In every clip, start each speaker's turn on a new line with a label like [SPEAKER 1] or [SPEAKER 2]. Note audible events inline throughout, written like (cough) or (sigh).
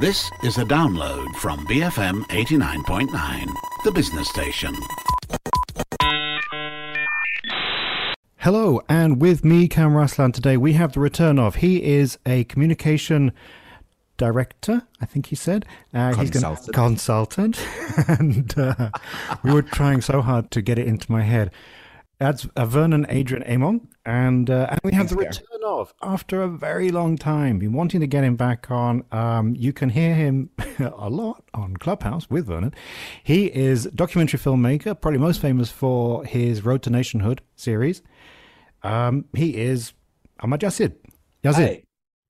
[SPEAKER 1] This is a download from BFM 89.9, the business station.
[SPEAKER 2] Hello, and with me, Kam Raslan, today we have the return of. He is a communication director, I think he said.
[SPEAKER 3] Uh,
[SPEAKER 2] consultant. He's gonna, consultant. (laughs) and uh, we were trying so hard to get it into my head. That's uh, Vernon Adrian Emuang. And, uh, and we have Thanks, the return Gary. Of, after a very long time, been wanting to get him back on. Um, you can hear him (laughs) a lot on Clubhouse with Vernon. He is documentary filmmaker, probably most famous for his Road to Nationhood series. Um, he is Ahmad Yazid.
[SPEAKER 4] Yazid. Hi.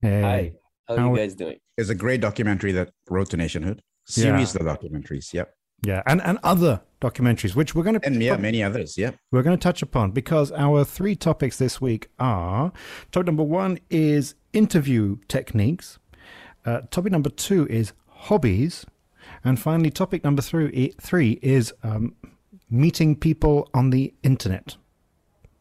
[SPEAKER 4] Hey. Hi. How are you guys doing?
[SPEAKER 3] It's a great documentary that Road to Nationhood. Series yeah. of documentaries. Yep.
[SPEAKER 2] Yeah, and, and other documentaries, which we're going to
[SPEAKER 3] and yeah, many others. Yeah,
[SPEAKER 2] we're going to touch upon because our three topics this week are topic number one is interview techniques. Uh, topic number two is hobbies, and finally, topic number three three is um, meeting people on the internet.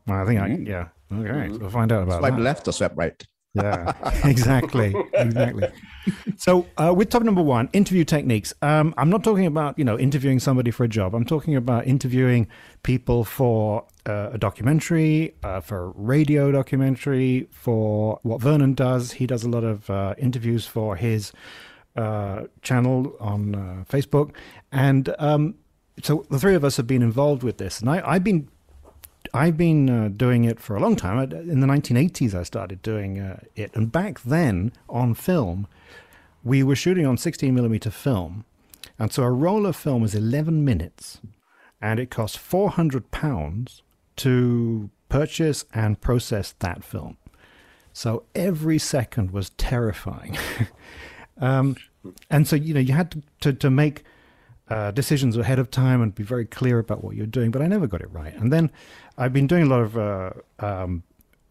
[SPEAKER 2] Well, I think mm-hmm. I yeah. Okay, mm-hmm. so we'll find out about
[SPEAKER 3] swipe
[SPEAKER 2] that.
[SPEAKER 3] left or swipe right.
[SPEAKER 2] Yeah, (laughs) exactly, exactly. So, uh, with topic number one, interview techniques. Um, I'm not talking about you know interviewing somebody for a job. I'm talking about interviewing people for uh, a documentary, uh, for a radio documentary, for what Vernon does. He does a lot of uh, interviews for his uh, channel on uh, Facebook, and um, so the three of us have been involved with this. And I, I've been I've been uh, doing it for a long time. In the 1980s, I started doing uh, it. And back then, on film, we were shooting on 16 millimeter film. And so a roll of film is 11 minutes. And it cost 400 pounds to purchase and process that film. So every second was terrifying. (laughs) um, and so, you know, you had to, to, to make uh, decisions ahead of time and be very clear about what you're doing, but I never got it right. And then I've been doing a lot of uh, um,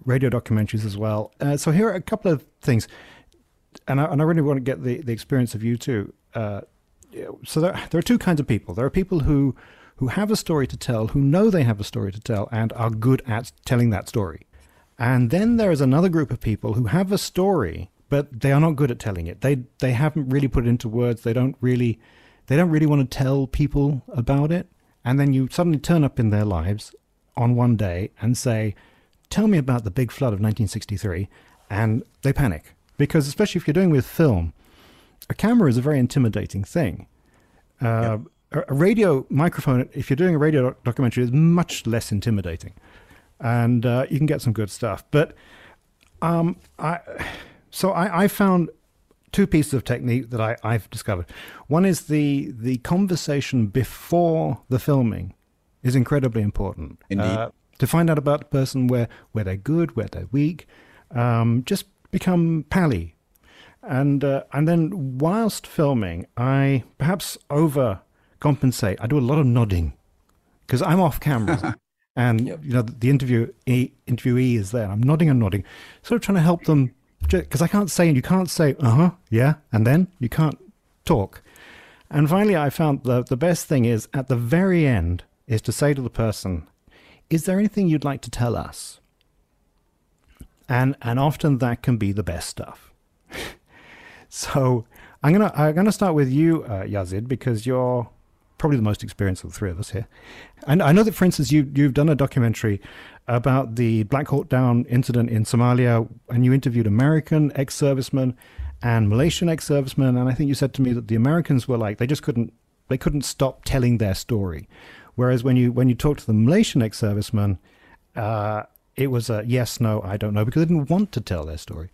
[SPEAKER 2] radio documentaries as well. Uh, so here are a couple of things, and I, and I really want to get the, the experience of you too. Uh, so there, there are two kinds of people. There are people who who have a story to tell, who know they have a story to tell, and are good at telling that story. And then there is another group of people who have a story, but they are not good at telling it. They they haven't really put it into words. They don't really they don't really want to tell people about it. And then you suddenly turn up in their lives on one day and say, Tell me about the big flood of 1963. And they panic. Because, especially if you're doing with film, a camera is a very intimidating thing. Uh, yep. A radio microphone, if you're doing a radio documentary, is much less intimidating. And uh, you can get some good stuff. But um, I, so I, I found two pieces of technique that I, I've discovered. One is the the conversation before the filming is incredibly important.
[SPEAKER 3] Indeed. Uh,
[SPEAKER 2] to find out about the person where where they're good, where they're weak, um, just become pally, and uh, and then whilst filming, I perhaps overcompensate. I do a lot of nodding because I'm off camera. (laughs) and yep. you know the interview interviewee is there. I'm nodding and nodding, sort of trying to help them because I can't say, and you can't say, uh huh, yeah, and then you can't talk. And finally, I found the, the best thing is at the very end is to say to the person, is there anything you'd like to tell us? And, and often that can be the best stuff. (laughs) so I'm gonna I'm gonna start with you, uh, Yazid, because you're probably the most experienced of the three of us here. And I know that, for instance, you you've done a documentary about the Black Hawk Down incident in Somalia, and you interviewed American ex-servicemen and Malaysian ex-servicemen, and I think you said to me that the Americans were like they just couldn't they couldn't stop telling their story, whereas when you when you talk to the Malaysian ex-servicemen, uh, it was a yes, no, I don't know, because they didn't want to tell their story.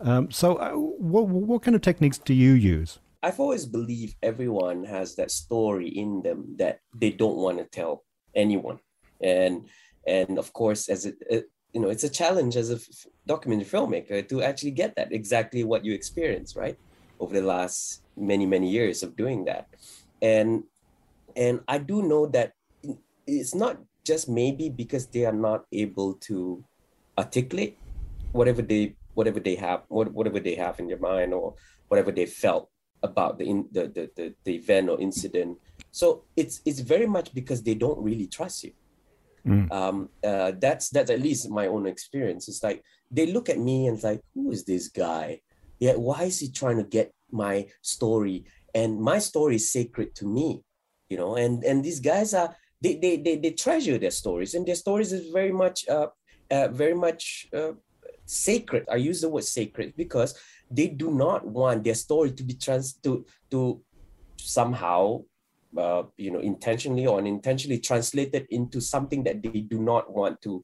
[SPEAKER 2] Um, so, uh, what what kind of techniques do you use?
[SPEAKER 4] I've always believed everyone has that story in them that they don't want to tell anyone, and and of course as it, it you know it's a challenge as a f- documentary filmmaker to actually get that exactly what you experience right over the last many many years of doing that and and i do know that it's not just maybe because they are not able to articulate whatever they whatever they have whatever they have in their mind or whatever they felt about the in the, the the, the event or incident so it's it's very much because they don't really trust you Mm. Um, uh, that's that's at least my own experience. It's like they look at me and it's like, who is this guy? Yeah, why is he trying to get my story and my story is sacred to me you know and and these guys are they they they, they treasure their stories and their stories is very much uh, uh very much uh, sacred. I use the word sacred because they do not want their story to be trans to to somehow uh, you know intentionally or unintentionally translated into something that they do not want to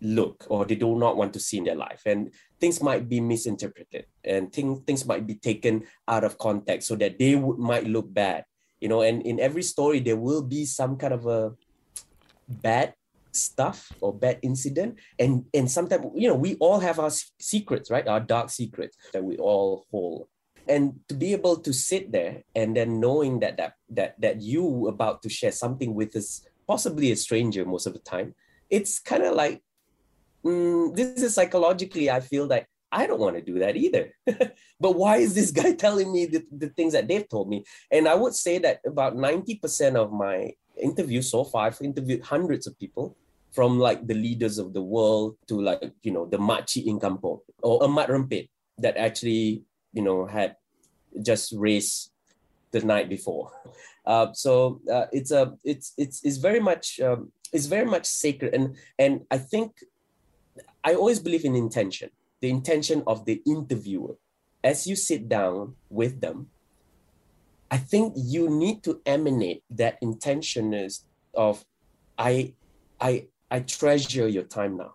[SPEAKER 4] look or they do not want to see in their life. And things might be misinterpreted and things things might be taken out of context so that they would might look bad you know and in every story there will be some kind of a bad stuff or bad incident. And and sometimes you know we all have our secrets right? Our dark secrets that we all hold. And to be able to sit there and then knowing that that that that you about to share something with us possibly a stranger most of the time it's kind of like mm, this is psychologically i feel like i don't want to do that either. (laughs) But why is this guy (laughs) telling me the, the things that they've told me? And i would say that about 90% of my interviews so far i've interviewed hundreds of people from like the leaders of the world to like you know the Makcik in Kampung or Emak Rempit that actually you know had just raced the night before. (laughs) Uh, so uh, it's a it's it's it's very much um, it's very much sacred. And and I think I always believe in intention, the intention of the interviewer. As you sit down with them, I think you need to emanate that intention is of I I I treasure your time now,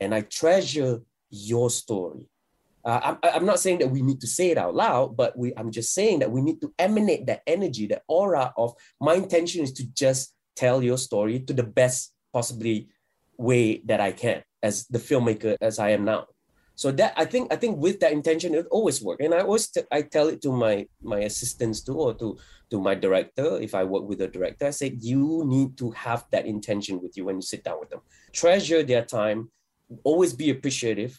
[SPEAKER 4] and I treasure your story uh, I'm, I'm not saying that we need to say it out loud, but we, I'm just saying that we need to emanate that energy, that aura of my intention is to just tell your story to the best possibly way that I can as the filmmaker as I am now. So that I think I think with that intention it always work, and I always t- I tell it to my my assistants too, or to to my director if I work with a director. I say you need to have that intention with you when you sit down with them. Treasure their time, always be appreciative,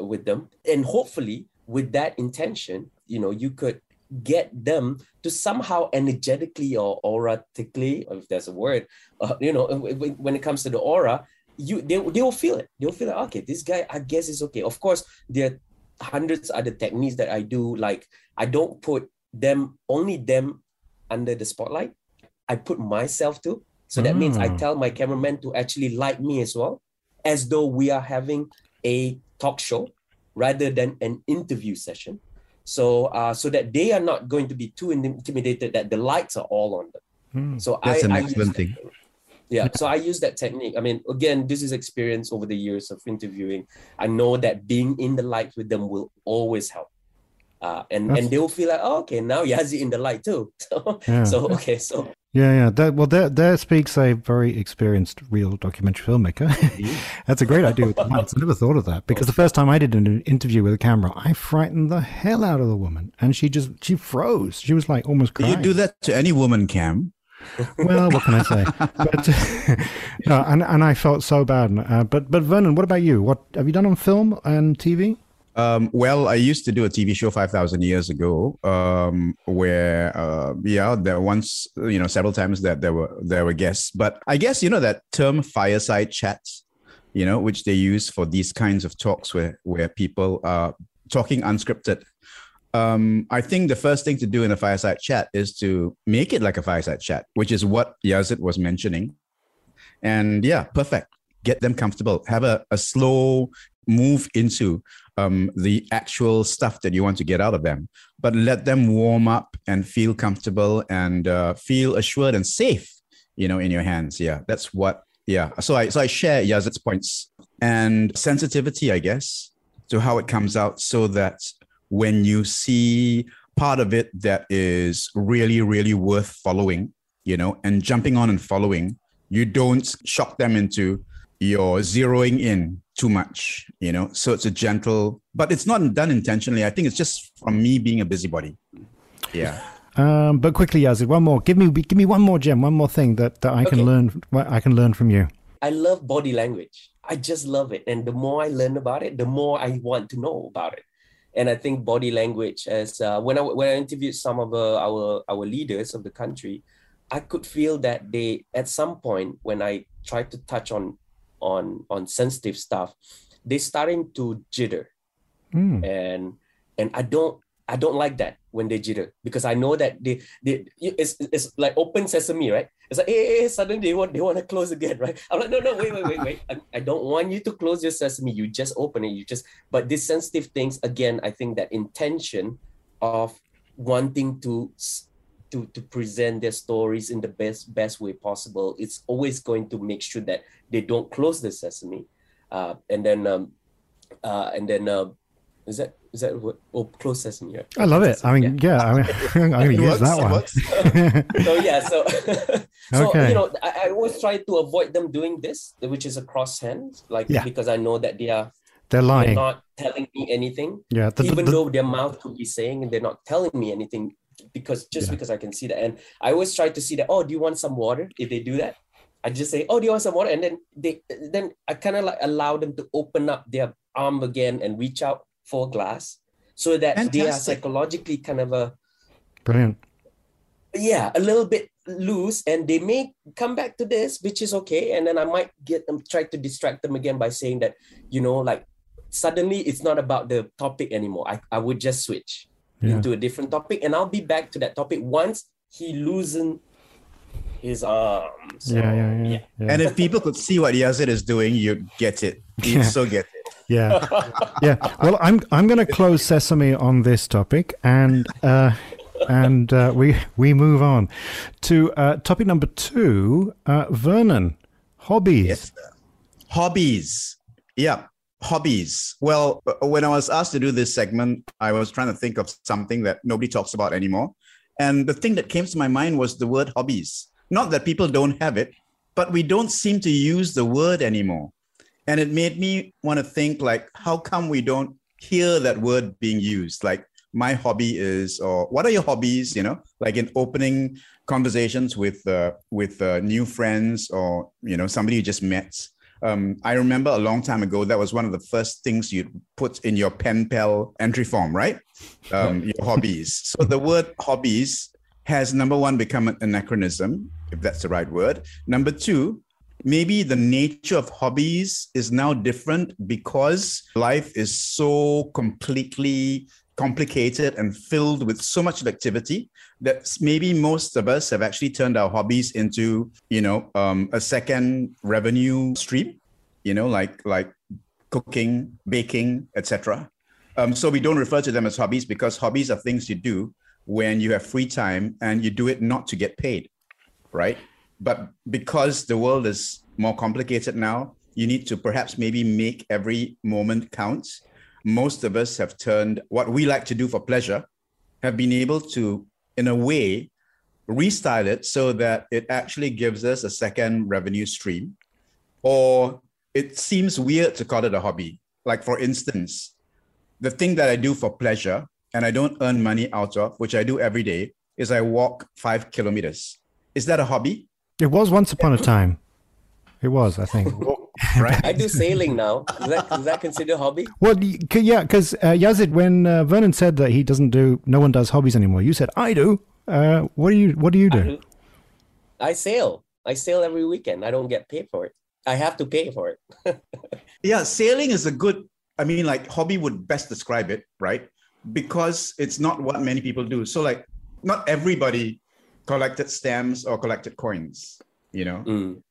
[SPEAKER 4] with them and hopefully with that intention you know you could get them to somehow energetically or auratically if there's a word uh, you know when it comes to the aura you they, they will feel it they'll feel like okay this guy i guess is okay of course there are hundreds other techniques that i do like i don't put them only them under the spotlight i put myself too so that mm. means i hmm. tell my cameraman to actually light me as well as though we are having a talk show rather than an interview session. So, uh, so that they are not going to be too intimidated that the lights are all on them.
[SPEAKER 3] Hmm. So that's I, an excellent thing.
[SPEAKER 4] Yeah, so I use that technique. I mean, again, this is experience over the years of interviewing. I know that being in the light with them will always help. Uh, and and they will feel like, oh, okay, now Yazzie in the light too. (laughs) So, yeah. so okay, so
[SPEAKER 2] yeah, yeah. That, well, there, there speaks a very experienced real documentary filmmaker. (laughs) That's a great idea with the lights. I never thought of that because the first time I did an interview with a camera, I frightened the hell out of the woman, and she just she froze. She was like almost crying.
[SPEAKER 3] You do that to any woman, Kam.
[SPEAKER 2] Well, what can I say? (laughs) But (laughs) no, and and I felt so bad. Uh, but but Vernon, what about you? What have you done on film and TV?
[SPEAKER 3] Um, well, I used to do a TV show 5,000 years ago, um, where, uh, yeah, there once, you know, several times that there were, there were guests, but I guess, you know, that term fireside chats, you know, which they use for these kinds of talks where, where people are talking unscripted. Um, I think the first thing to do in a fireside chat is to make it like a fireside chat, which is what Yazid was mentioning. And yeah, perfect. Get them comfortable. Have a, a slow move into um, the actual stuff that you want to get out of them, but let them warm up and feel comfortable and uh, feel assured and safe, you know, in your hands. Yeah, that's what. Yeah, so I so I share Yazid's points and sensitivity, I guess, to how it comes out, so that when you see part of it that is really really worth following, you know, and jumping on and following, you don't shock them into you're zeroing in too much, you know. So it's a gentle, but it's not done intentionally. I think it's just from me being a busybody. Yeah.
[SPEAKER 2] Um, but quickly, Yazid, one more. Give me, give me one more gem, one more thing that, that I can learn. I can learn from you.
[SPEAKER 4] I love body language. I just love it, and the more I learn about it, the more I want to know about it. And I think body language, as uh, when I when I interviewed some of uh, our our leaders of the country, I could feel that they at some point when I tried to touch on on on sensitive stuff, they're starting to jitter, mm. and and I don't I don't like that when they jitter because I know that they they it's, it's like open sesame, right? It's like hey, hey, hey suddenly they want they want to close again, right? I'm like no no wait wait wait wait I, I don't want you to close your sesame. You just open it. You just but these sensitive things again. I think that intention of wanting to to to present their stories in the best best way possible. It's always going to make sure that they don't close the sesame, uh, and then um, uh, and then uh, is that is that what? Oh, close sesame. Right?
[SPEAKER 2] I love it. I mean, yeah, yeah I mean, (laughs) I'm going to use that one. (laughs) (laughs)
[SPEAKER 4] so yeah, so so okay. you know, I, I, always try to avoid them doing this, which is a cross hand, like yeah. because I know that they are
[SPEAKER 2] they're lying,
[SPEAKER 4] they're not telling me anything.
[SPEAKER 2] Yeah,
[SPEAKER 4] the, even the, though their mouth could be saying, and they're not telling me anything because just yeah. because I can see that, and I always try to see that. Oh, do you want some water? If they do that, I just say, "Oh, do you want some water?" And then they, then I kind of like allow them to open up their arm again and reach out for glass so that Fantastic. they are psychologically kind of a
[SPEAKER 2] brilliant.
[SPEAKER 4] yeah a little bit loose and they may come back to this which is okay and then i might get them try to distract them again by saying that you know like suddenly it's not about the topic anymore. I, I would just switch yeah. into a different topic and i'll be back to that topic once he loosen his arms.
[SPEAKER 2] So, yeah, yeah, yeah, yeah,
[SPEAKER 3] and if people could see what yazid is doing you get it. You so get it
[SPEAKER 2] yeah, yeah. Well, I'm I'm going to close sesame on this topic, and uh, and uh, we we move on to uh, topic number two. Uh, Vernon, hobbies. Yes.
[SPEAKER 3] Hobbies. Yeah, hobbies. Well, when I was asked to do this segment, I was trying to think of something that nobody talks about anymore, and the thing that came to my mind was the word hobbies. Not that people don't have it, but we don't seem to use the word anymore and it made me want to think like how come we don't hear that word being used like my hobby is or what are your hobbies you know like in opening conversations with uh, with uh, new friends or you know somebody you just met um, I remember a long time ago that was one of the first things you'd put in your pen pal entry form, right? Um, (laughs) your hobbies. So the word hobbies has number one become an anachronism, if that's the right word. Number two, maybe the nature of hobbies is now different because life is so completely complicated and filled with so much activity that maybe most of us have actually turned our hobbies into you know um, a second revenue stream you know like like cooking baking etc um, so we don't refer to them as hobbies because hobbies are things you do when you have free time and you do it not to get paid right but because the world is more complicated now, you need to perhaps maybe make every moment count. Most of us have turned what we like to do for pleasure, have been able to, in a way, restyle it so that it actually gives us a second revenue stream. Or it seems weird to call it a hobby. Like, for instance, the thing that I do for pleasure and I don't earn money out of, which I do every day, is I walk five kilometers. Is that a hobby?
[SPEAKER 2] It was once upon a time. It was, I think. (laughs)
[SPEAKER 4] right. I do sailing now. Is that is that considered a hobby?
[SPEAKER 2] Well, yeah, because uh, Yazid, when uh, Vernon said that he doesn't do, no one does hobbies anymore. You said I do. Uh, what do you What do you do?
[SPEAKER 4] I, I sail. I sail every weekend. I don't get paid for it. I have to pay for it. (laughs)
[SPEAKER 3] yeah, sailing is a good. I mean, like hobby would best describe it, right? Because it's not what many people do. So, like, not everybody collected stamps or collected coins. You know. Mm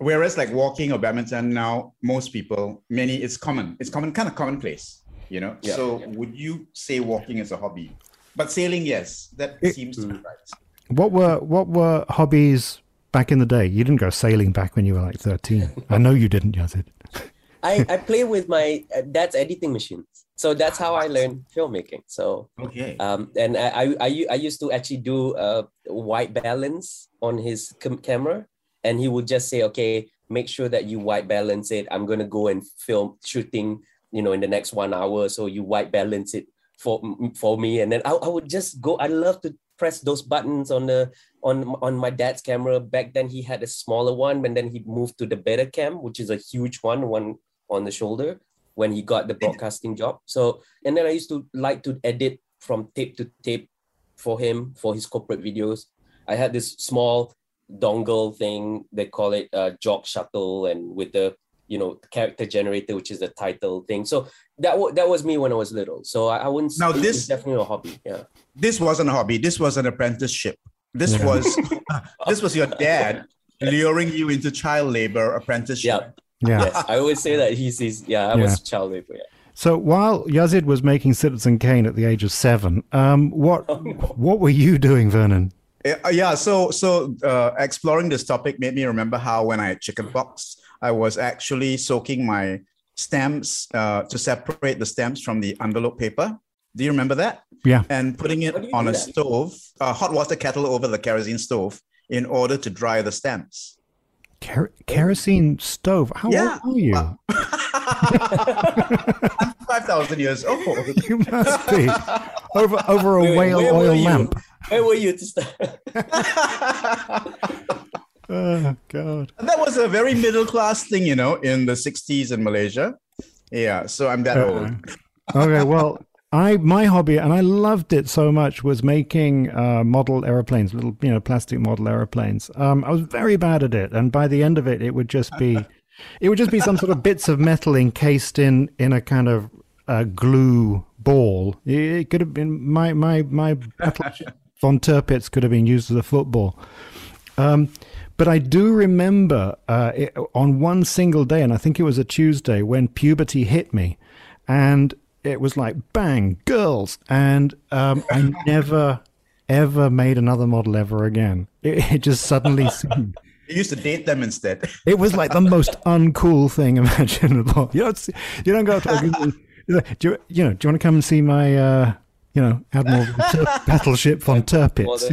[SPEAKER 3] whereas like walking or badminton now most people many it's common it's common kind of commonplace you know yeah, so yeah. would you say walking is a hobby but sailing yes that it, seems to be hmm. right
[SPEAKER 2] what were what were hobbies back in the day you didn't go sailing back when you were like 13 i know you didn't Yazid. (laughs)
[SPEAKER 4] I, I play with my uh, dad's editing machines so that's how I learned filmmaking. So
[SPEAKER 3] okay,
[SPEAKER 4] um, and I, I I used to actually do a white balance on his camera, and he would just say, okay, make sure that you white balance it. I'm gonna go and film shooting, you know, in the next one hour. So you white balance it for for me, and then I, I would just go. I love to press those buttons on the on on my dad's camera. Back then he had a smaller one, and then he moved to the Betacam, which is a huge one, one on the shoulder when he got the broadcasting job. So and then I used to like to edit from tape to tape for him for his corporate videos. I had this small dongle thing. They call it uh, a jog shuttle, and with the you know character generator, which is the title thing. So that w- that was me when I was little. So I, I wouldn't.
[SPEAKER 3] Now
[SPEAKER 4] it-
[SPEAKER 3] this-
[SPEAKER 4] it's definitely a hobby. Yeah.
[SPEAKER 3] This wasn't a hobby. This was an apprenticeship. This
[SPEAKER 2] Yeah.
[SPEAKER 3] was (laughs) (laughs) this was your dad luring you into child labor apprenticeship.
[SPEAKER 4] Yeah.
[SPEAKER 2] Yeah.
[SPEAKER 4] Yes. I always say that he's, he's yeah. I
[SPEAKER 2] Yeah.
[SPEAKER 4] was child labor. Yeah.
[SPEAKER 2] So while Yazid was making Citizen Kane at the age of seven, um, what (laughs) what were you doing, Vernon?
[SPEAKER 3] Uh, yeah, so so uh, exploring this topic made me remember how when I had chickenpox, I was actually soaking my stamps uh, to separate the stamps from the envelope paper. Do you remember that?
[SPEAKER 2] Yeah.
[SPEAKER 3] And putting it
[SPEAKER 4] How do you
[SPEAKER 3] on a
[SPEAKER 4] that?
[SPEAKER 3] stove, a hot water kettle over the kerosene stove, in order to dry the stamps.
[SPEAKER 2] Ker- kerosene stove. How
[SPEAKER 3] Yeah.
[SPEAKER 2] old are you?
[SPEAKER 3] Uh, (laughs) I'm five thousand years old. (laughs)
[SPEAKER 2] you must be over over a
[SPEAKER 4] Wait, wait,
[SPEAKER 2] whale
[SPEAKER 4] where were
[SPEAKER 2] oil
[SPEAKER 4] you?
[SPEAKER 2] lamp.
[SPEAKER 4] Where were you to start? (laughs)
[SPEAKER 2] Oh God.
[SPEAKER 3] And that was a very middle class thing, you know, in the '60s in Malaysia. Yeah, so I'm that uh-uh. old.
[SPEAKER 2] okay, well, I my hobby and I loved it so much was making uh, model aeroplanes, little you know plastic model aeroplanes. Um, I was very bad at it, and by the end of it, it would just be, it would just be some sort of bits of metal encased in in a kind of uh, glue ball. It, it could have been my my my (laughs) von Tirpitz could have been used as a football. Um, but I do remember uh, it, on one single day, and I think it was a Tuesday, when puberty hit me, and it was like bang, girls, and um, I never ever made another model ever again. It, it just suddenly (laughs) seemed.
[SPEAKER 3] You used to date them instead.
[SPEAKER 2] It was like the most (laughs) uncool thing (laughs) imaginable. You don't, you don't go to a do you, you know, do you want to come and see my, uh, you know, Admiral Tur- Battleship von
[SPEAKER 4] Well,
[SPEAKER 2] Tirpitz?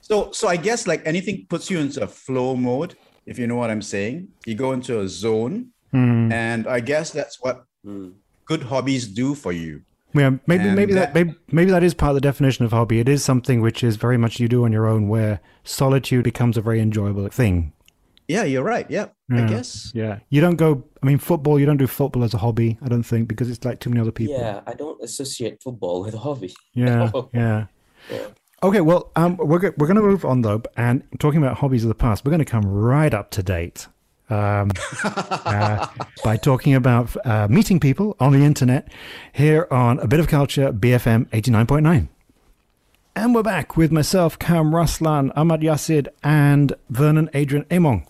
[SPEAKER 3] So, so I guess like anything puts you into a flow mode, if you know what I'm saying. You go into a zone,
[SPEAKER 2] Hmm.
[SPEAKER 3] and I guess that's what
[SPEAKER 4] Hmm.
[SPEAKER 3] good hobbies do for you.
[SPEAKER 2] Yeah, maybe
[SPEAKER 3] And
[SPEAKER 2] maybe that,
[SPEAKER 3] that-
[SPEAKER 2] maybe, maybe that is part of the definition of hobby. It is something which is very much you do on your own, where solitude becomes a very enjoyable thing.
[SPEAKER 3] Yeah, you're right. Yeah, I guess.
[SPEAKER 2] Yeah, you don't go. I mean, football. You don't do football as a hobby. I don't think because it's like too many other people.
[SPEAKER 4] yeah, I don't associate football with a hobby. (laughs)
[SPEAKER 2] yeah, yeah.
[SPEAKER 4] Yeah.
[SPEAKER 2] Okay, well, um, we're go- we're going to move on though, and talking about hobbies of the past, we're going to come right up to date um, uh, by talking about uh, meeting people on the internet here on a bit of culture, BFM eighty nine point nine. And we're back with myself, Kam Raslan, Ahmad Yazid, and Vernon Adrian Emuang.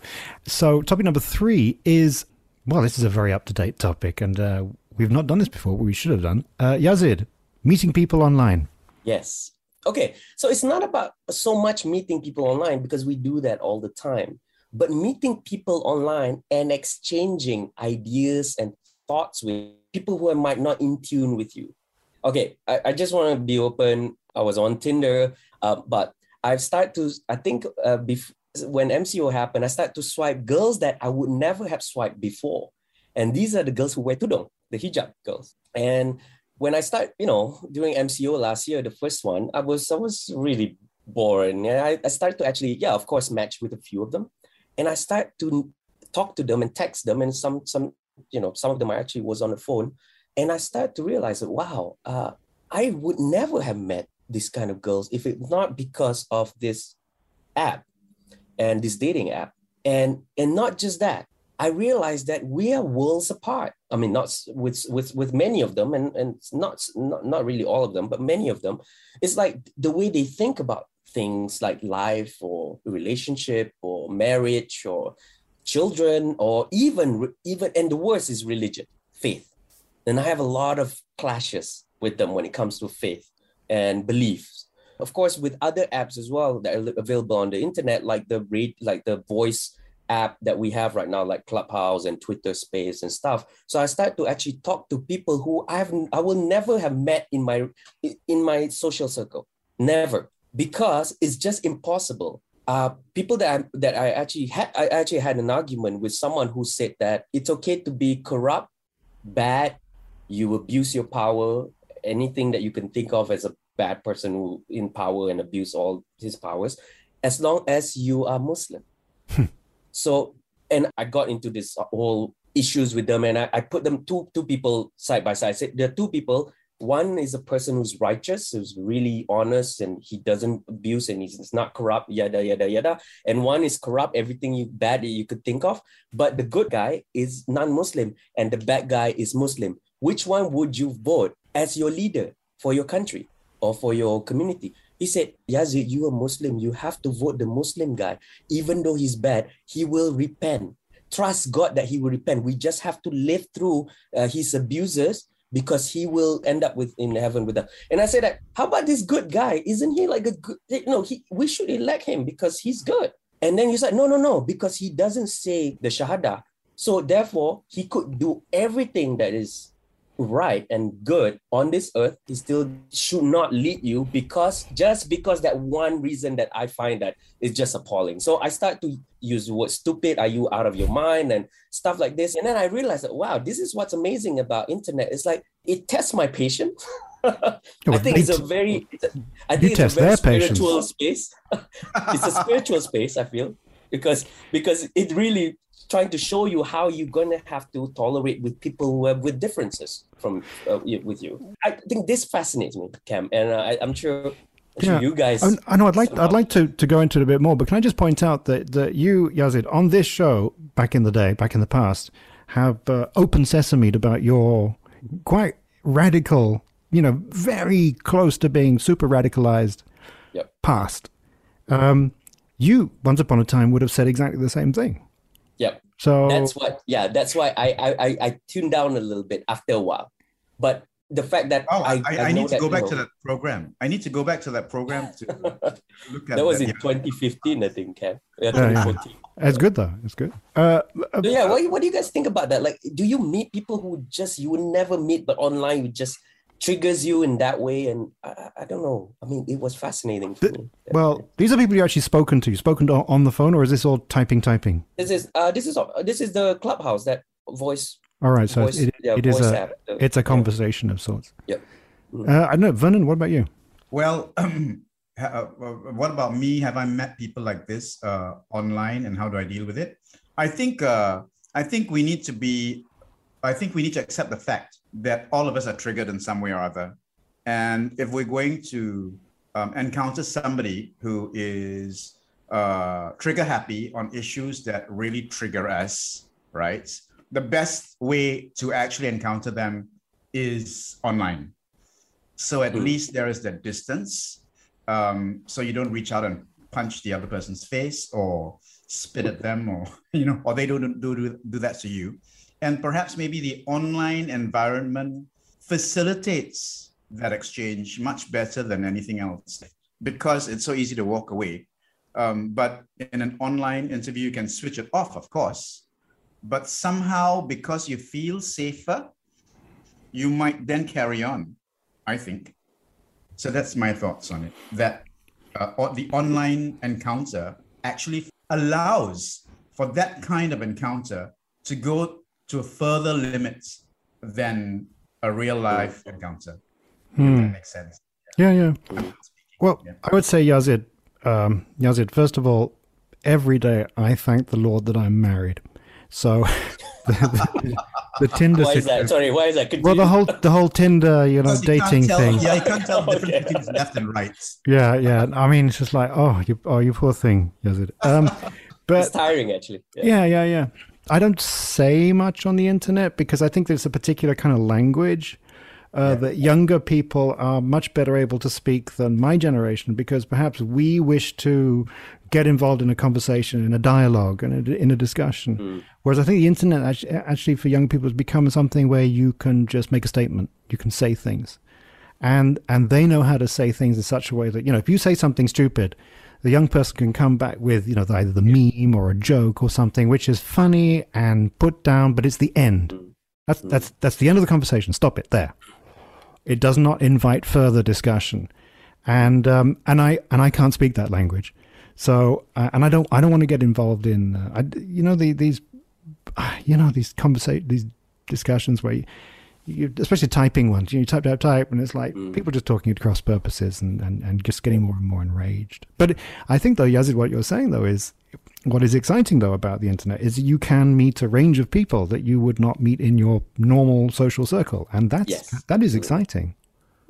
[SPEAKER 2] So, topic number three is well, this is a very up to date topic, and uh, we've not done this before, but we should have done. Uh, Yazid, meeting people online.
[SPEAKER 4] Yes. Okay. So it's not about so much meeting people online because we do that all the time, but meeting people online and exchanging ideas and thoughts with people who are might not in tune with you. Okay. I, I just want to be open. I was on Tinder, uh, but I've started to, I think uh, bef- when MCO happened, I started to swipe girls that I would never have swiped before. And these are the girls who wear tudung, the hijab girls. And when I start, you know, during MCO last year, the first one, I was I was really bored. And I, I started to actually, yeah, of course, match with a few of them. And I start to talk to them and text them. And some some, you know, some of them I actually was on the phone. And I started to realize that wow, uh, I would never have met these kind of girls if it not because of this app and this dating app. And and not just that, I realized that we are worlds apart. I mean, not with with with many of them, and and not not not really all of them, but many of them. It's like the way they think about things like life or relationship or marriage or children or even even and the worst is religion, faith. And I have a lot of clashes with them when it comes to faith and beliefs. Of course, with other apps as well that are available on the internet, like the read, like the voice app that we have right now, like Clubhouse and Twitter Space and stuff. So I start to actually talk to people who I have I will never have met in my in my social circle, never, because it's just impossible. Uh, people that I, that I actually had I actually had an argument with someone who said that it's okay to be corrupt, bad, you abuse your power, anything that you can think of as a bad person who in power and abuse all his powers, as long as you are Muslim. (laughs) so, and I got into this whole issues with them, and I, I put them two two people side by side. I said there are two people One is a person who's righteous, who's really honest, and he doesn't abuse and he's not corrupt, yada yada yada. And one is corrupt, everything you bad you could think of. But the good guy is non-Muslim, and the bad guy is Muslim. Which one would you vote as your leader for your country or for your community? He said, Yazid, you are Muslim. You have to vote the Muslim guy. Even though he's bad, he will repent. Trust God that he will repent. We just have to live through uh, his abusers because he will end up with in heaven with us. And I said that, how about this good guy? Isn't he like a good, eh, you know, he, we should elect him because he's good. And then you said, no, no, no, because he doesn't say the Shahada. So therefore, he could do everything that is right and good on this earth, he still should not lead you because just because that one reason that I find that is just appalling. So I start to use the word stupid, are you out of your mind and stuff like this. And then I realized that wow, this is what's amazing about internet. It's like it tests my patience. (laughs) I think it's a very I think it's a very spiritual patience. space. (laughs) it's a spiritual space, I feel. Because because it really trying to show you how you're going to have to tolerate with people who have with differences from uh, with you. I think this fascinates me, Kam, and uh, I, am sure. Yeah. you guys.
[SPEAKER 2] I, I know. I'd like. I'd like to, to go into it a bit more, but can I just point out that, that you, Yazid, on this show back in the day, back in the past, have uh, open sesame about your quite radical, you know, very close to being super radicalized
[SPEAKER 4] yep.
[SPEAKER 2] past. Um, you once upon a time would have said exactly the same thing.
[SPEAKER 4] Yep.
[SPEAKER 2] So
[SPEAKER 4] that's what. Yeah, that's why I I I tuned down a little bit after a while, but the fact that
[SPEAKER 3] oh, I, I, I need to go back know, to that program. I need to go back to that program to
[SPEAKER 4] look at that. was that. in 2015, I think, Ken. Yeah, 2014.
[SPEAKER 2] Yeah. It's good though. It's good. Uh,
[SPEAKER 4] uh, so yeah, what, what do you guys think about that? Like, do you meet people who just you would never meet, but online you just triggers you in that way. And I, I don't know. I mean, it was fascinating for the, me.
[SPEAKER 2] Well, these are people you actually spoken to. You spoken to on the phone, or is this all typing, typing?
[SPEAKER 4] This is uh, this is uh, this is the clubhouse that voice.
[SPEAKER 2] All right, so voice, it, yeah, it is a app, it's a conversation yeah. of sorts.
[SPEAKER 4] Yeah.
[SPEAKER 2] Mm-hmm. Uh, I don't know, Vernon. What about you?
[SPEAKER 3] Well, (clears throat) um, uh, what about me? Have I met people like this uh, online, and how do I deal with it? I think uh, I think we need to be. I think we need to accept the fact that all of us are triggered in some way or other. And if we're going to um, encounter somebody who is uh, trigger happy on issues that really trigger us, right? The best way to actually encounter them is online. So at mm. least there is that distance. Um, so you don't reach out and punch the other person's face or spit at them or, (laughs) you know, or they don't do, do, do that to you and perhaps maybe the online environment facilitates that exchange much better than anything else because it's so easy to walk away. Um, but in an online interview, you can switch it off, of course. But somehow, because you feel safer, you might then carry on, I think. So that's my thoughts on it. That uh, the online encounter actually allows for that kind of encounter to go to a further limit than a real life encounter. Hmm. that makes sense.
[SPEAKER 2] Yeah, yeah. Well, yeah. I would say Yazid, um, Yazid. First of all, every day I thank the Lord that I'm married. So (laughs) the, the, the, Tinder.
[SPEAKER 4] Why is that? Sorry, why is that?
[SPEAKER 2] Continue. Well, the whole the whole Tinder, you know, dating
[SPEAKER 3] tell,
[SPEAKER 2] thing.
[SPEAKER 3] Yeah, you can't tell the difference (laughs) okay. between left and right.
[SPEAKER 2] Yeah, yeah. I mean, it's just like, oh, you, oh, you poor thing, Yazid. Um, (laughs) but
[SPEAKER 4] it's tiring, actually.
[SPEAKER 2] Yeah. yeah, yeah, yeah. I don't say much on the internet because I think there's a particular kind of language uh, yeah. that younger people are much better able to speak than my generation because perhaps we wish to get involved in a conversation, in a dialogue, and in a discussion. Mm. Whereas I think the internet actually, actually for young people has become something where you can just make a statement, you can say things, and and they know how to say things in such a way that you know if you say something stupid the young person can come back with, you know, either the meme or a joke or something which is funny and put down, but it's the end. That's that's that's the end of the conversation. Stop it there. It does not invite further discussion, and um, and I and I can't speak that language, so uh, and I don't I don't want to get involved in uh, I, you know the, these you know these conversation these discussions where you, you, especially typing ones, you, know, you type, type, type, and it's like mm. people just talking at cross purposes and, and, and just getting more and more enraged. But I think, though, Yazid, what you're saying, though, is what is exciting, though, about the internet is you can meet a range of people that you would not meet in your normal social circle. And that's, yes. that is exciting.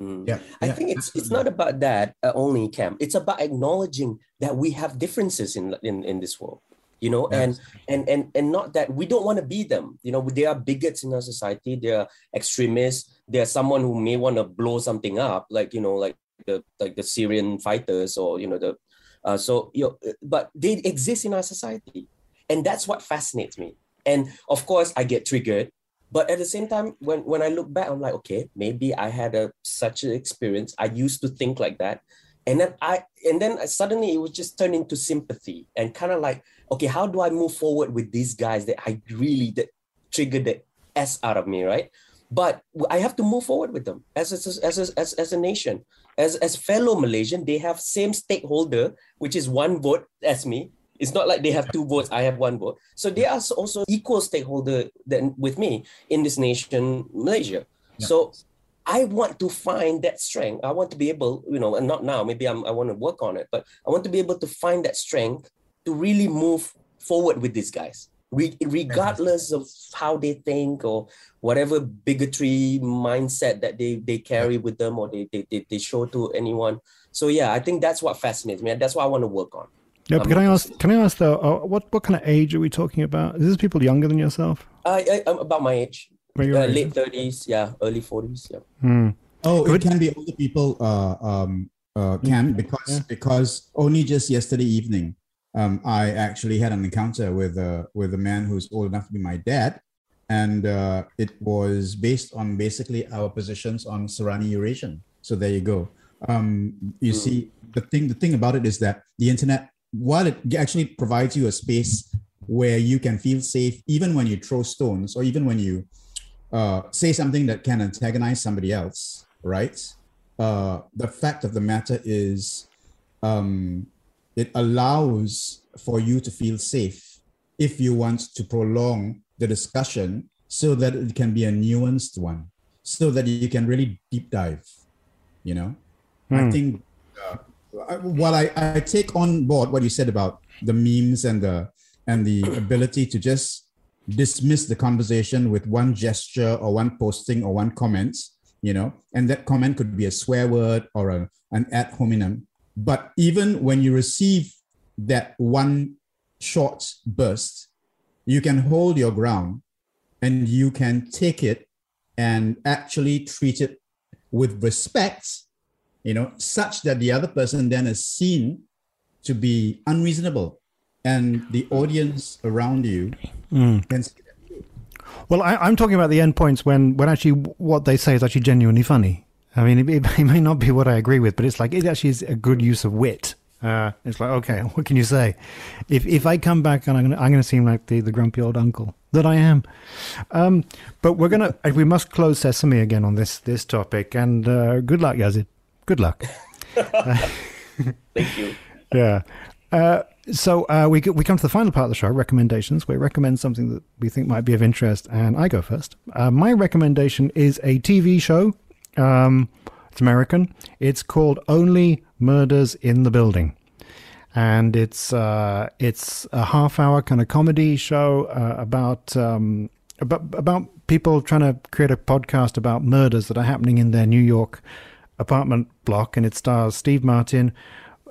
[SPEAKER 4] Mm.
[SPEAKER 3] Yeah,
[SPEAKER 4] I
[SPEAKER 3] yeah,
[SPEAKER 4] think it's it's not about that uh, only, Kam. It's about acknowledging that we have differences in in, in this world, you know, and and and and not that we don't want to be them. You know, there are bigots in our society. There are extremists. they are someone who may want to blow something up, like you know, like the like the Syrian fighters or you know the. Uh, so you know, but they exist in our society, and that's what fascinates me. And of course, I get triggered but at the same time when when i look back i'm like okay maybe i had a such an experience i used to think like that and then i and then suddenly it would just turn into sympathy and kind of like okay how do i move forward with these guys that i really that triggered the s out of me right but i have to move forward with them as a, as a, as, as a nation as as fellow malaysian they have same stakeholder which is one vote as me it's not like they have two votes, I have one vote. So they are also equal stakeholder than with me in this nation, Malaysia.
[SPEAKER 3] Yeah.
[SPEAKER 4] So I want to find that strength. I want to be able, you know, and not now, maybe I'm, I want to work on it, but I want to be able to find that strength to really move forward with these guys, Re- regardless of how they think or whatever bigotry mindset that they, they carry with them or they, they, they, they show to anyone. So yeah, I think that's what fascinates me. And that's what I want to work on.
[SPEAKER 2] Yeah, but
[SPEAKER 4] Um,
[SPEAKER 2] can I ask? Can I ask though? Uh, what what kind of age are we talking about? Is this people younger than yourself?
[SPEAKER 4] I, I I'm about my age,
[SPEAKER 2] Where
[SPEAKER 4] uh, late thirties, yeah, early forties, yeah.
[SPEAKER 2] Hmm.
[SPEAKER 3] Oh,
[SPEAKER 2] Good.
[SPEAKER 3] it can be older people, uh, um, uh, can because
[SPEAKER 2] Yeah.
[SPEAKER 3] because only just yesterday evening, um, I actually had an encounter with uh, with a man who's old enough to be my dad, and uh, it was based on basically our positions on Serani Eurasian. So there you go. Um, you
[SPEAKER 4] Mm.
[SPEAKER 3] see, the thing the thing about it is that the internet, while it actually provides you a space where you can feel safe, even when you throw stones or even when you uh, say something that can antagonize somebody else, right? Uh, the fact of the matter is, um, it allows for you to feel safe if you want to prolong the discussion so that it can be a nuanced one, so that you can really deep dive. You know, I
[SPEAKER 2] Hmm.
[SPEAKER 3] think uh, I- while I, I take on board what you said about the memes and the and the ability to just dismiss the conversation with one gesture or one posting or one comment, you know, and that comment could be a swear word or a, an ad hominem. But even when you receive that one short burst, you can hold your ground and you can take it and actually treat it with respect, you know, such that the other person then is seen to be unreasonable and the audience around you
[SPEAKER 2] Hmm.
[SPEAKER 3] can see
[SPEAKER 2] Well, I, I'm talking about the endpoints when, when actually what they say is actually genuinely funny. I mean, it, it may not be what I agree with, but it's like it actually is a good use of wit. Uh, it's like, okay, (laughs) what can you say? If if I come back and I'm gonna, I'm going to seem like the, the grumpy old uncle that I am. Um, but we're gonna we must close sesame again on this this topic. And uh, good luck, Yazid. Good luck. (laughs)
[SPEAKER 4] Thank you.
[SPEAKER 2] Yeah. Uh, so uh, we we come to the final part of the show, recommendations. We recommend something that we think might be of interest, and I go first. Uh, my recommendation is a TV show. Um, it's American. It's called Only Murders in the Building, and it's uh, it's a half-hour kind of comedy show uh, about um, about about people trying to create a podcast about murders that are happening in their New York apartment block, and it stars Steve Martin,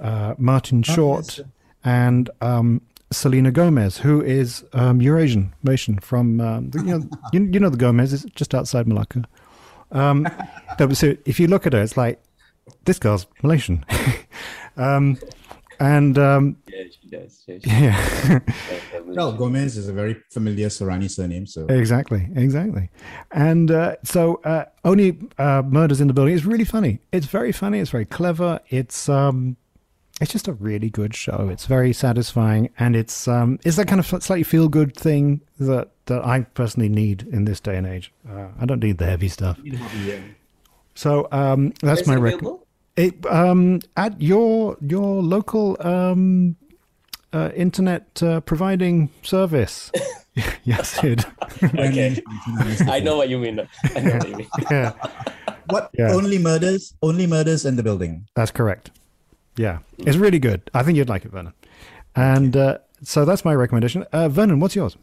[SPEAKER 2] uh, Martin Short, and um, Selena Gomez, who is um, Eurasian Malaysian from um, you know you, you know the Gomez is just outside Malacca. Um, (laughs) no, so if you look at her, it's like this girl's Malaysian, (laughs) um, and um,
[SPEAKER 4] Yeah, she does. Yeah, she
[SPEAKER 2] yeah.
[SPEAKER 4] does. (laughs)
[SPEAKER 3] Well, Gomez is a very familiar Serani surname, so
[SPEAKER 2] Exactly, exactly. And uh, so, uh, only uh, murders in the building is really funny. It's very funny. It's very clever. It's um, it's just a really good show. It's very satisfying, and it's um, it's that kind of slightly feel good thing that that I personally need in this day and age. Uh, I don't need the heavy stuff. So um, that's
[SPEAKER 4] Is
[SPEAKER 2] my
[SPEAKER 4] it
[SPEAKER 2] rec-
[SPEAKER 4] available?
[SPEAKER 2] it um at your your local um uh, internet uh, providing service. (laughs) (laughs) yes, it.
[SPEAKER 4] Okay. (laughs) I know what you mean. I know what you mean.
[SPEAKER 2] yeah.
[SPEAKER 3] What
[SPEAKER 2] Yeah.
[SPEAKER 3] only murders? Only murders in the building.
[SPEAKER 2] That's correct. Yeah, it's really good. I think you'd like it, Vernon. And uh, so that's my recommendation. Uh, Vernon, what's yours?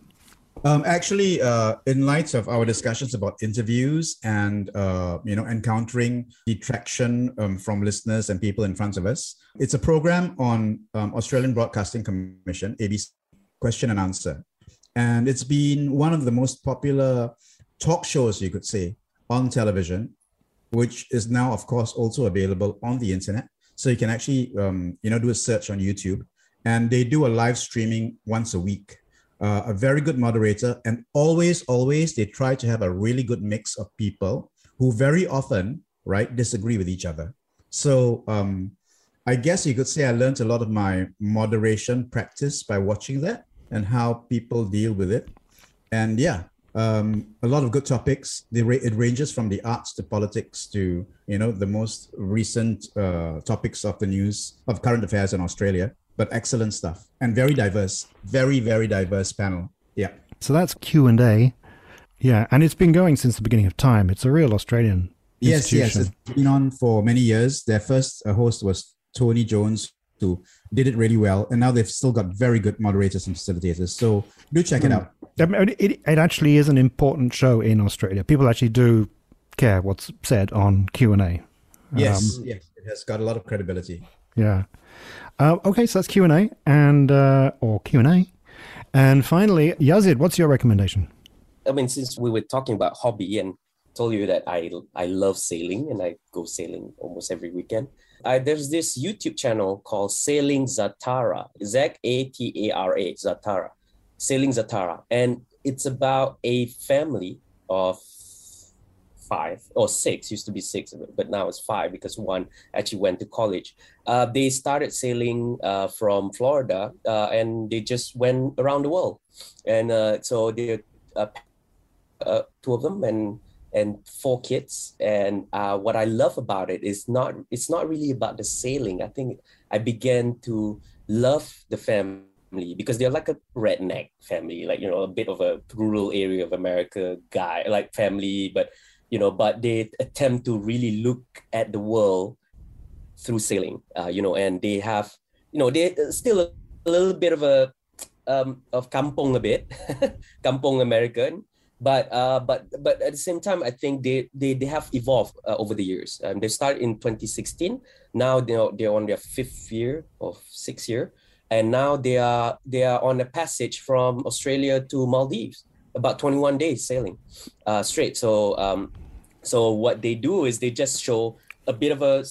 [SPEAKER 3] Um, actually, uh, in light of our discussions about interviews and uh, you know encountering detraction um, from listeners and people in front of us, it's a program on um, Australian Broadcasting Commission (ABC) question and answer, and it's been one of the most popular talk shows you could say on television, which is now, of course, also available on the internet. So you can actually um, you know do a search on YouTube, and they do a live streaming once a week uh, a very good moderator, and always, always they try to have a really good mix of people who very often, right, disagree with each other. So um, I guess you could say I learned a lot of my moderation practice by watching that and how people deal with it. And yeah, um, a lot of good topics. It ranges from the arts to politics to you know the most recent uh, topics of the news of current affairs in Australia but excellent stuff and very diverse, very very diverse panel. Yeah.
[SPEAKER 2] So that's Q and A. Yeah, and it's been going since the beginning of time. It's a real Australian.
[SPEAKER 3] Yes, yes, it's been on for many years. Their first uh, host was Tony Jones, who did it really well, and now they've still got very good moderators and facilitators. So do check mm. it hmm. out.
[SPEAKER 2] I mean, it, it actually is an important show in Australia. People actually do care what's said on Q and A.
[SPEAKER 3] Yes, um, yes, it has got a lot of credibility.
[SPEAKER 2] Yeah. Uh, okay, so that's Q and A, and uh, or Q and A, and finally, Yazid, what's your recommendation?
[SPEAKER 4] I mean, since we were talking about hobby and told you that I I love sailing and I go sailing almost every weekend. Uh, there's this YouTube channel called Sailing Zatara, Z A T A R A, Zatara, Sailing Zatara, and it's about a family of five or six used to be six but now it's five because one actually went to college. Uh, they started sailing uh, from florida uh, and they just went around the world. And uh, so they uh, uh, two of them and and four kids. And what i love about it is not it's not really about the sailing. I think i began to love the family because they're like a redneck family, like you know, a bit of a rural area of America guy, like family, but you know, but they attempt to really look at the world through sailing, uh, you know, and they have, you know, they still a, little bit of a um, of kampong a bit, (laughs) kampong American, but uh, but but at the same time, I think they they, they have evolved uh, over the years. Um, they started in 2016. Now they are, they're on their fifth year or sixth year, and now they are they are on a passage from Australia to Maldives, about 21 days sailing, uh, straight. So um, so what they do is they just show a bit of a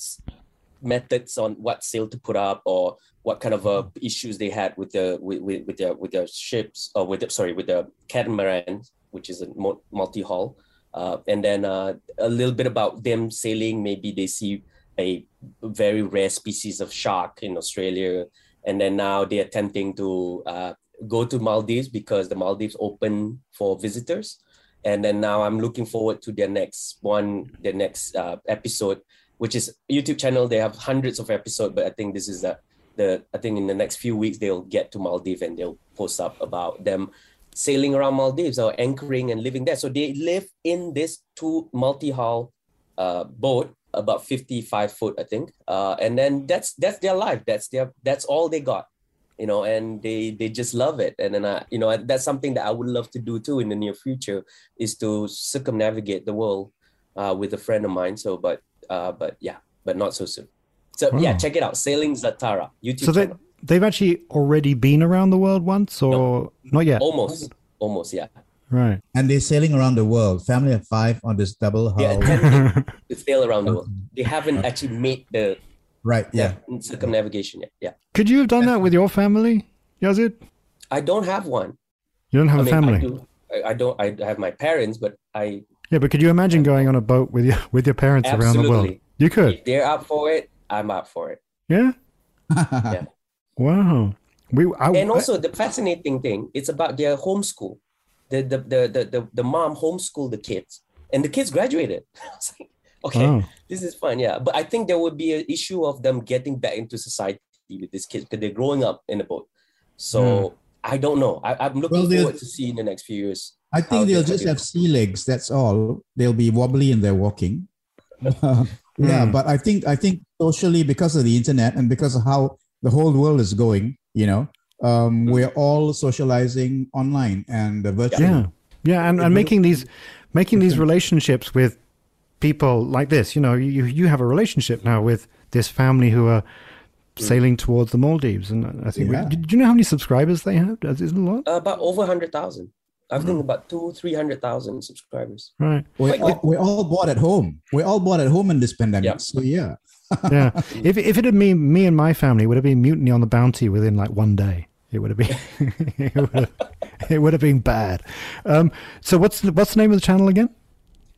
[SPEAKER 4] methods on what sail to put up or what kind of uh, issues they had with the with, with, with their with their ships or with the, sorry with the catamaran, which is a multi hull, uh, and then uh, a little bit about them sailing. Maybe they see a very rare species of shark in Australia, and then now they're attempting to uh, go to Maldives because the Maldives open for visitors and then now I'm looking forward to their next one, their next uh, episode, which is YouTube channel. They have hundreds of episodes, but I think this is the the I think in the next few weeks they'll get to Maldives and they'll post up about them sailing around Maldives or anchoring and living there. So they live in this two multi-hull uh, boat, about 55 foot, I think. Uh, and then that's that's their life. That's their that's all they got you know and they they just love it. And then i you know that's something that i would love to do too in the near future is to circumnavigate the world uh, with a friend of mine. So but uh, but yeah but not so soon. So wow. yeah check it out. Sailing zatara youtube
[SPEAKER 2] so they, they've actually already been around the world once or no, not yet?
[SPEAKER 4] Almost. Almost yeah.
[SPEAKER 2] Right.
[SPEAKER 3] And they're sailing around the world. Family of five on this double hull.
[SPEAKER 4] Yeah, to (laughs) sail around the world. They haven't actually made the
[SPEAKER 3] Right. Yeah.
[SPEAKER 4] Circumnavigation. Yeah. Yeah.
[SPEAKER 2] Could you have done that with your family, Yazid?
[SPEAKER 4] I don't have one.
[SPEAKER 2] You don't have I a mean, family. I,
[SPEAKER 4] do, I, I, don't. I have my parents, but I.
[SPEAKER 2] Yeah, but could you imagine going on a boat with your with your parents Absolutely. around the world? You could.
[SPEAKER 4] If they're up for it. I'm up for it.
[SPEAKER 2] Yeah.
[SPEAKER 4] yeah. (laughs)
[SPEAKER 2] Wow. We. I,
[SPEAKER 4] and also the fascinating thing, it's about their homeschool. The the the the the, the mom homeschooled the kids, and the kids graduated. (laughs) I was like, okay, oh. this is fun. Yeah. But I think there would be an issue of them getting back into society with these kids because they're growing up in a boat. So mm. I don't know. I, am looking well, forward to see in the next few years.
[SPEAKER 3] I think they'll just have sea legs. That's all. They'll be wobbly in their walking. (laughs) (laughs) yeah, mm. but I think I think socially because of the internet and because of how the whole world is going, you know, um, we're all socializing online and uh, virtually.
[SPEAKER 2] Yeah, yeah, and, and making these making these relationships with people like this. You know, you you have a relationship now with this family who are sailing towards the Maldives, and I think.
[SPEAKER 3] Yeah.
[SPEAKER 2] Do you know how many subscribers they have? Is it a lot?
[SPEAKER 4] Uh, about over hundred thousand. I think about two, three hundred thousand subscribers.
[SPEAKER 2] Right.
[SPEAKER 3] We're, all, we're all bored at home. We're all bored at home in this pandemic.
[SPEAKER 4] Yeah.
[SPEAKER 3] So yeah. (laughs)
[SPEAKER 2] Yeah. if if it had been me and my family, it would have been mutiny on the bounty within like one day. It would have been. (laughs) it, would have, it would have been bad. Um, so what's the, what's the name of the channel again?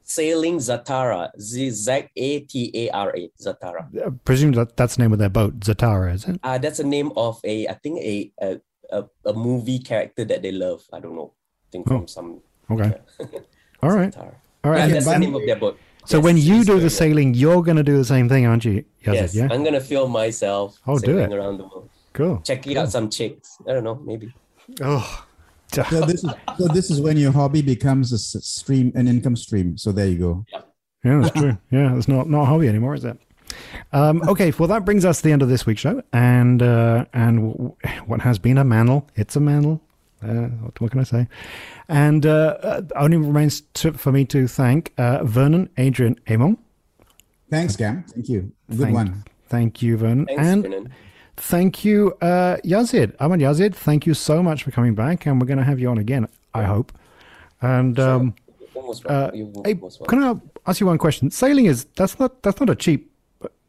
[SPEAKER 4] Sailing Zatara, Z Z A T A R A, Zatara.
[SPEAKER 2] I presume that that's the name of their boat, Zatara, is it?
[SPEAKER 4] Uh, that's the name of a, I think a a, a, a movie character that they love. I don't know. I think from some.
[SPEAKER 2] Okay. (laughs) All right.
[SPEAKER 4] Zatara.
[SPEAKER 2] All right.
[SPEAKER 4] And
[SPEAKER 3] Okay,
[SPEAKER 4] that's the name of their boat.
[SPEAKER 2] So
[SPEAKER 4] Yes,
[SPEAKER 2] when you do the sailing, you're going to do the same thing, aren't you? Yazid?
[SPEAKER 4] Yes,
[SPEAKER 2] yeah.
[SPEAKER 4] I'm gonna film myself
[SPEAKER 2] Oh, do it.
[SPEAKER 4] around the world,
[SPEAKER 2] Cool.
[SPEAKER 4] checking out some chicks. I don't know, maybe.
[SPEAKER 2] Oh. (laughs)
[SPEAKER 3] So this is so this is when your hobby becomes a stream, an income stream. So there you go.
[SPEAKER 2] Yeah, that's true. Yeah, it's not not a hobby anymore, is it? Um, okay, well that brings us to the end of this week's show, and uh, and w- what has been a mantle, it's a mantle. Uh, what, what can I say? And uh, uh, only remains to, for me to thank uh, Vernon, Adrian, Amon.
[SPEAKER 3] Thanks, Kam. Thank you. Good
[SPEAKER 2] Thank,
[SPEAKER 3] one.
[SPEAKER 2] Thank you, Vernon,
[SPEAKER 4] Thanks,
[SPEAKER 2] and
[SPEAKER 4] Brennan.
[SPEAKER 2] Thank you, uh, Yazid. Ahmad Yazid, thank you so much for coming back, and we're going to have you on again, I hope. And um, uh, hey, can I ask you one question? Sailing is that's not that's not a cheap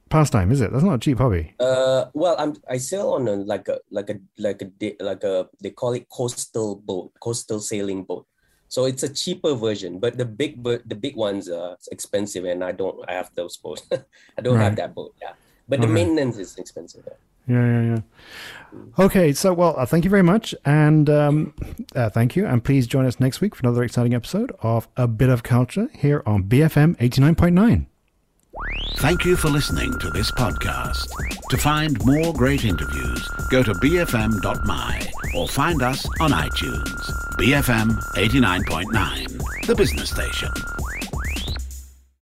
[SPEAKER 2] pastime, is it? That's not a cheap hobby.
[SPEAKER 4] Uh, well, I'm I sail on a like a like a like a like a they call it coastal boat, coastal sailing boat. So it's a cheaper version, but the big the big ones are expensive, and I don't I have those boats. (laughs) I don't
[SPEAKER 2] Right.
[SPEAKER 4] have that boat. Yeah, but the
[SPEAKER 2] Okay.
[SPEAKER 4] maintenance is expensive. yeah.
[SPEAKER 2] Yeah, yeah, yeah. Okay, so well, uh, thank you very much, and um, uh, thank you, and please join us next week for another exciting episode of A Bit of Culture here on BFM eighty nine point nine.
[SPEAKER 1] Thank you for listening to this podcast. To find more great interviews, go to bfm.my or find us on iTunes. BFM 89.9, the business station.